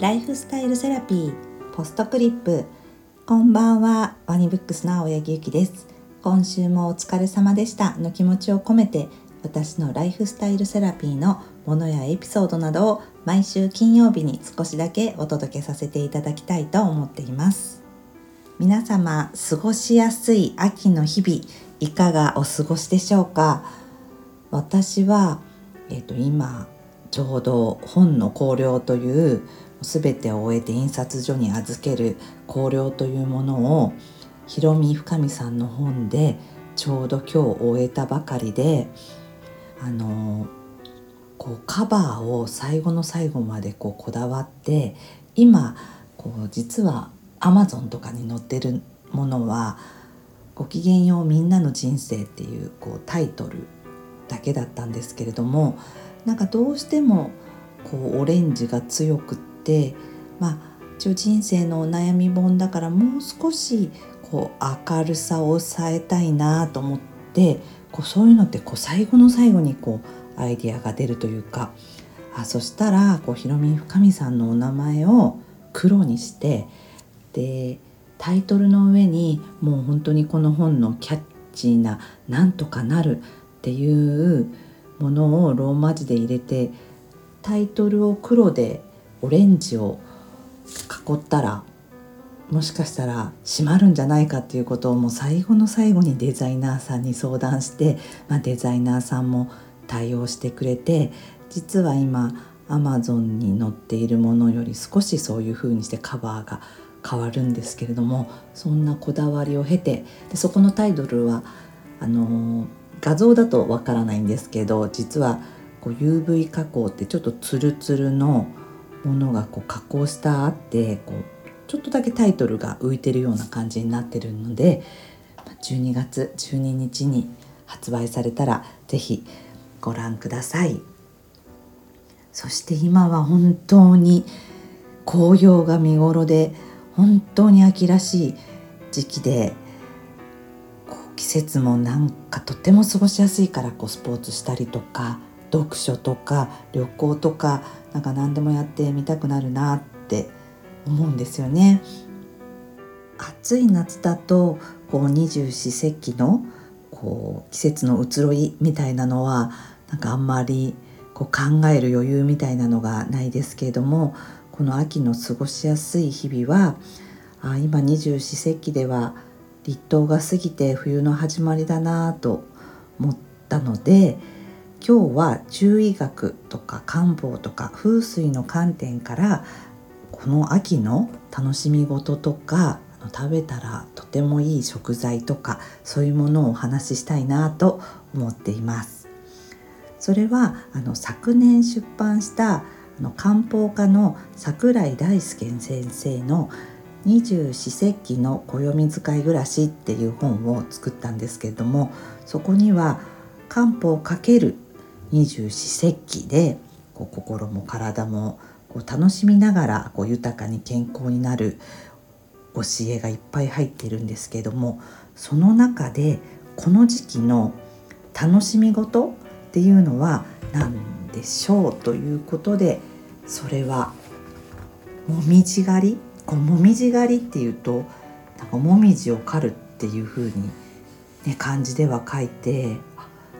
ライフスタイルセラピーポストクリップ。こんばんはワニブックスの青柳ゆきです。今週もお疲れ様でした。の気持ちを込めて私のライフスタイルセラピーのものやエピソードなどを毎週金曜日に少しだけお届けさせていただきたいと思っています。皆様過ごしやすい秋の日々いかがお過ごしでしょうか？私はえっ、ー、と今ちょうど本の考慮という全てを終えて印刷所に預ける考慮というものをひろみ深見さんの本でちょうど今日終えたばかりであのこうカバーを最後の最後までこうこだわって今こう実はアマゾンとかに載ってるものは「ごきげんようみんなの人生」っていうこうタイトルだけだったんですけれどもなんかどうしてもこうオレンジが強くてまあ一応人生のお悩み本だからもう少しこう明るさを抑えたいなと思ってこうそういうのってこう最後の最後にこうアイディアが出るというかあそしたらこうひろみ深見さんのお名前を黒にしてでタイトルの上にもう本当にこの本のキャッチーな「なんとかなる」っていうものをローマ字で入れてタイトルを黒でオレンジを囲ったらもしかしたら閉まるんじゃないかっていうことをもう最後の最後にデザイナーさんに相談して、まあ、デザイナーさんも対応してくれて実は今アマゾンに載っているものより少しそういう風にしてカバーが変わるんですけれどもそんなこだわりを経てでそこのタイトルはあの画像だとわからないんですけど実はこう UV 加工ってちょっとツルツルのものがこう加工したあってこうちょっとだけタイトルが浮いてるような感じになってるので12月12日に発売されたら是非ご覧ください。そして今は本当に紅葉が見頃で本当に秋らしい時期で季節もなんかとっても過ごしやすいからこうスポーツしたりとか読書とか旅行とかなんか何でもやってみたくなるなって思うんですよね。暑い夏だとこう二十四節気のこう季節の移ろいみたいなのはなんかあんまりこう考える余裕みたいなのがないですけれどもこの秋の過ごしやすい日々はあ今二十四節気では立冬が過ぎて冬の始まりだなと思ったので今日は中医学とか漢方とか風水の観点からこの秋の楽しみ事とか食べたらとてもいい食材とかそういうものをお話ししたいなと思っています。それはあの昨年出版したあの漢方家の桜井大輔先生の二十四節気の暦使い暮らしっていう本を作ったんですけれどもそこには漢方×二十四節気でこう心も体もこう楽しみながらこう豊かに健康になる教えがいっぱい入ってるんですけどもその中でこの時期の楽しみ事っていうのは何でしょうということでそれはもみじ狩り？こうもみじ狩りっていうとなんかもみじを狩るっていう風にね漢字では書いて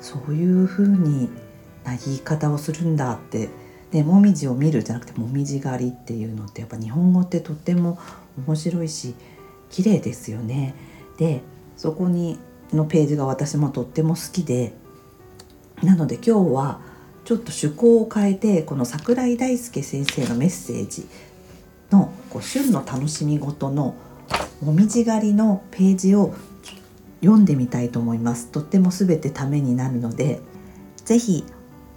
そういう風にな言い方をするんだってでもみじを見るじゃなくてもみじ狩りっていうのってやっぱ日本語ってとっても面白いし綺麗ですよね。でそこにのページが私もとっても好きでなので今日はちょっと趣向を変えてこの桜井大輔先生のメッセージのこう旬の楽しみ事のもみじ狩りのページを読んでみたいと思います。とっても全てためになるので是非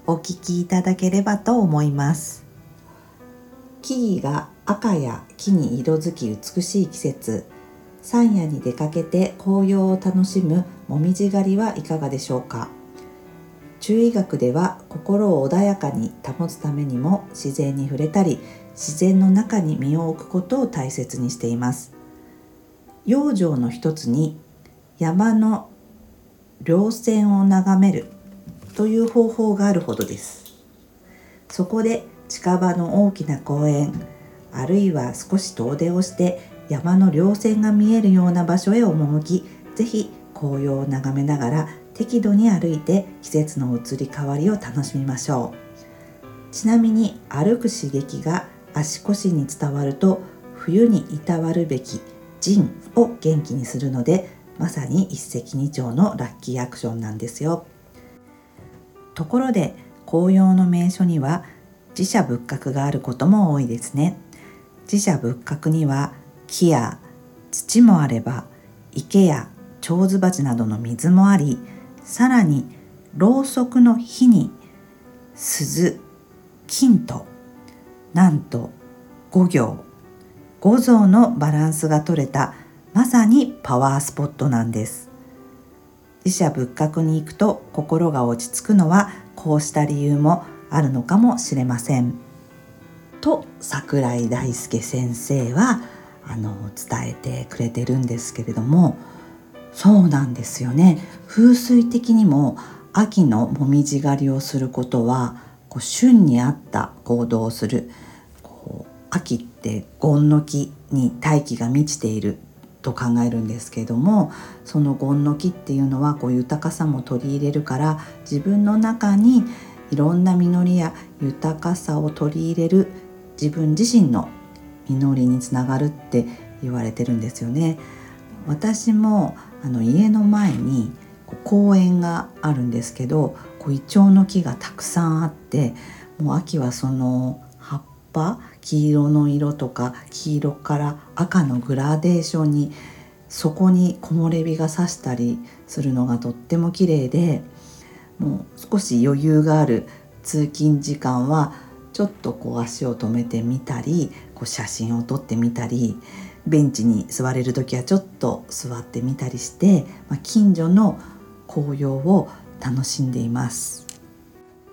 お聞きいただければと思います。木々が赤や木に色づき美しい季節。山野に出かけて紅葉を楽しむもみじ狩りはいかがでしょうか。中医学では心を穏やかに保つためにも自然に触れたり自然の中に身を置くことを大切にしています。養生の一つに山の稜線を眺める。という方法があるほどです。そこで近場の大きな公園あるいは少し遠出をして山の稜線が見えるような場所へ赴き是非紅葉を眺めながら適度に歩いて季節の移り変わりを楽しみましょう。ちなみに歩く刺激が足腰に伝わると冬にいたわるべき腎を元気にするのでまさに一石二鳥のラッキーアクションなんですよ。ところで紅葉の名所には自社仏閣があることも多いですね。自社仏閣には木や土もあれば池や蝶子鉢などの水もありさらにろうそくの火に鈴金となんと五行五臓のバランスが取れたまさにパワースポットなんです。自社仏閣に行くと心が落ち着くのはこうした理由もあるのかもしれません。と桜井大輔先生はあの伝えてくれてるんですけれどもそうなんですよね。風水的にも秋のもみじ狩りをすることはこう旬に合った行動をするこう秋って権の木に大気が満ちていると考えるんですけれどもその権の木っていうのはこう豊かさも取り入れるから自分の中にいろんな実りや豊かさを取り入れる自分自身の実りにつながるって言われてるんですよね。私もあの家の前に公園があるんですけどこうイチョウの木がたくさんあってもう秋はその葉っぱ黄色の色とか黄色から赤のグラデーションにそこに木漏れ日がさしたりするのがとっても綺麗でもう少し余裕がある通勤時間はちょっとこう足を止めてみたりこう写真を撮ってみたりベンチに座れる時はちょっと座ってみたりして、まあ、近所の紅葉を楽しんでいます。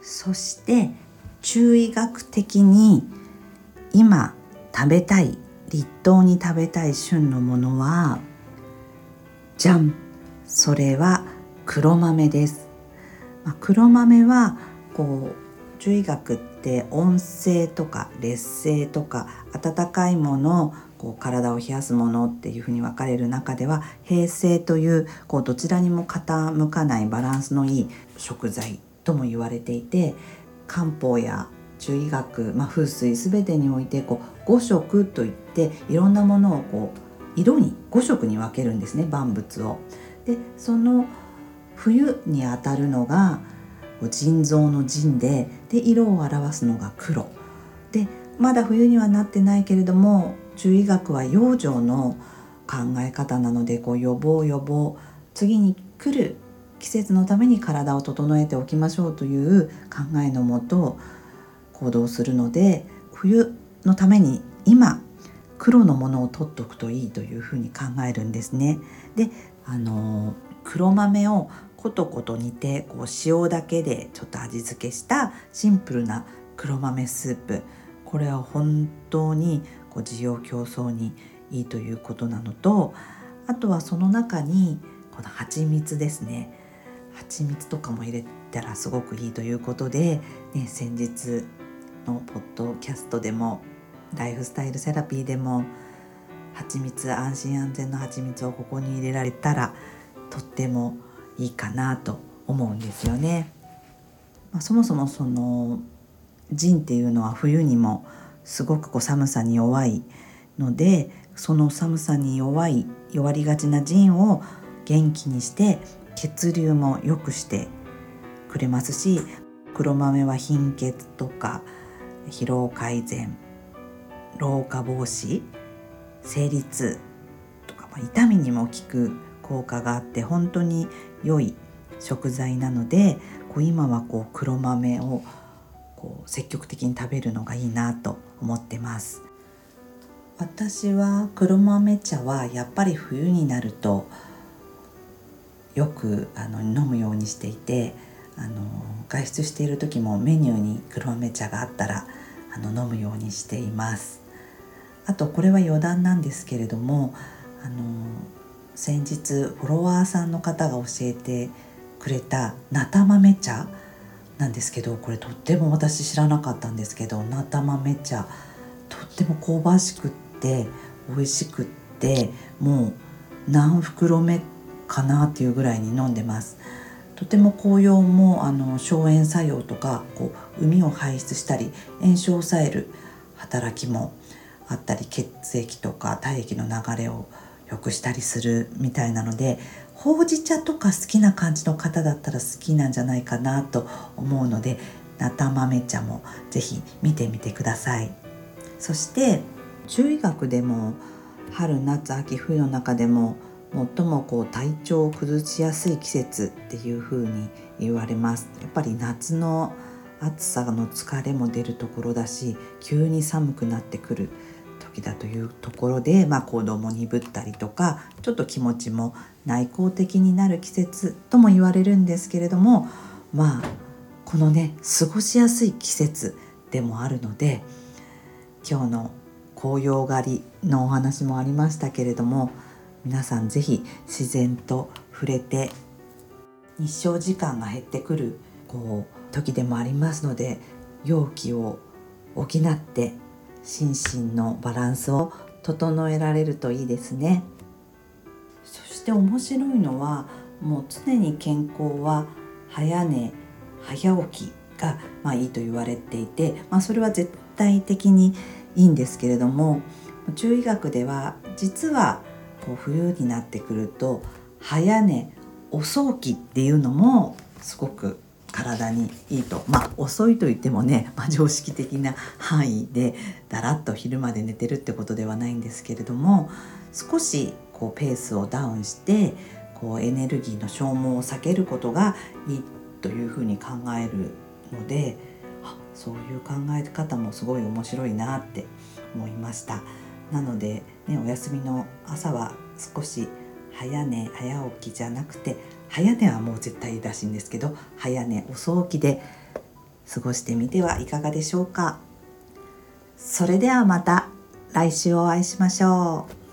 そして中医学的に今食べたい立冬に食べたい旬のものはじゃんそれは黒豆です、まあ、黒豆はこう中医学って温性とか劣勢とか温かいものこう体を冷やすものっていうふうに分かれる中では平成というこうどちらにも傾かないバランスのいい食材とも言われていて漢方や中医学、まあ、風水全てにおいてこう5色といっていろんなものをこう色に5色に分けるんですね万物を。でその冬にあたるのが腎臓の腎でで色を表すのが黒でまだ冬にはなってないけれども中医学は養生の考え方なのでこう予防予防次に来る季節のために体を整えておきましょうという考えのもと行動するので冬のために今黒のものを取っておくといいというふうに考えるんですね。であの黒豆をことこと煮てこう塩だけでちょっと味付けしたシンプルな黒豆スープこれは本当にこう需要競争にいいということなのとあとはその中にこの蜂蜜ですね蜂蜜とかも入れたらすごくいいということで、ね、先日のポッドキャストでもライフスタイルセラピーでも蜂蜜安心安全の蜂蜜をここに入れられたらとってもいいかなと思うんですよね。まあ、そもそもその腎っていうのは冬にもすごくこう寒さに弱いのでその寒さに弱い弱りがちな腎を元気にして血流も良くしてくれますし黒豆は貧血とか疲労改善老化防止生理痛とか、まあ、痛みにも効く効果があって本当に良い食材なのでこう今はこう黒豆をこう積極的に食べるのがいいなと思ってます。私は黒豆茶はやっぱり冬になるとよくあの飲むようにしていてあの外出している時もメニューに黒豆茶があったらあの飲むようにしていますあとこれは余談なんですけれどもあの先日フォロワーさんの方が教えてくれたなた豆茶なんですけどこれとっても私知らなかったんですけどなた豆茶とっても香ばしくって美味しくってもう何袋目かなっていうぐらいに飲んでます。とても紅葉もあの消炎作用とかこう膿を排出したり炎症を抑える働きもあったり血液とか体液の流れを良くしたりするみたいなのでほうじ茶とか好きな感じの方だったら好きなんじゃないかなと思うので菜田豆茶も是非見てみてください。そして中医学でも春夏秋冬の中でも最もこう体調を崩しやすい季節っていう風に言われます。やっぱり夏の暑さの疲れも出るところだし急に寒くなってくる時だというところで、まあ、行動も鈍ったりとかちょっと気持ちも内向的になる季節とも言われるんですけれどもまあこのね過ごしやすい季節でもあるので今日の紅葉狩りのお話もありましたけれども皆さん是非自然と触れて日照時間が減ってくるこう時でもありますので容器を補って心身のバランスを整えられるといいですね。そして面白いのはもう常に健康は早寝早起きがまあいいと言われていて、まあ、それは絶対的にいいんですけれども中医学では実はこう冬になってくると早寝遅起きっていうのもすごく体にいいとまあ遅いと言ってもね、まあ、常識的な範囲でだらっと昼まで寝てるってことではないんですけれども少しこうペースをダウンしてこうエネルギーの消耗を避けることがいいというふうに考えるのであそういう考え方もすごい面白いなって思いました。なので、ね、お休みの朝は少し早寝早起きじゃなくて早寝はもう絶対らしいんですけど早寝遅起きで過ごしてみてはいかがでしょうかそれではまた来週お会いしましょう。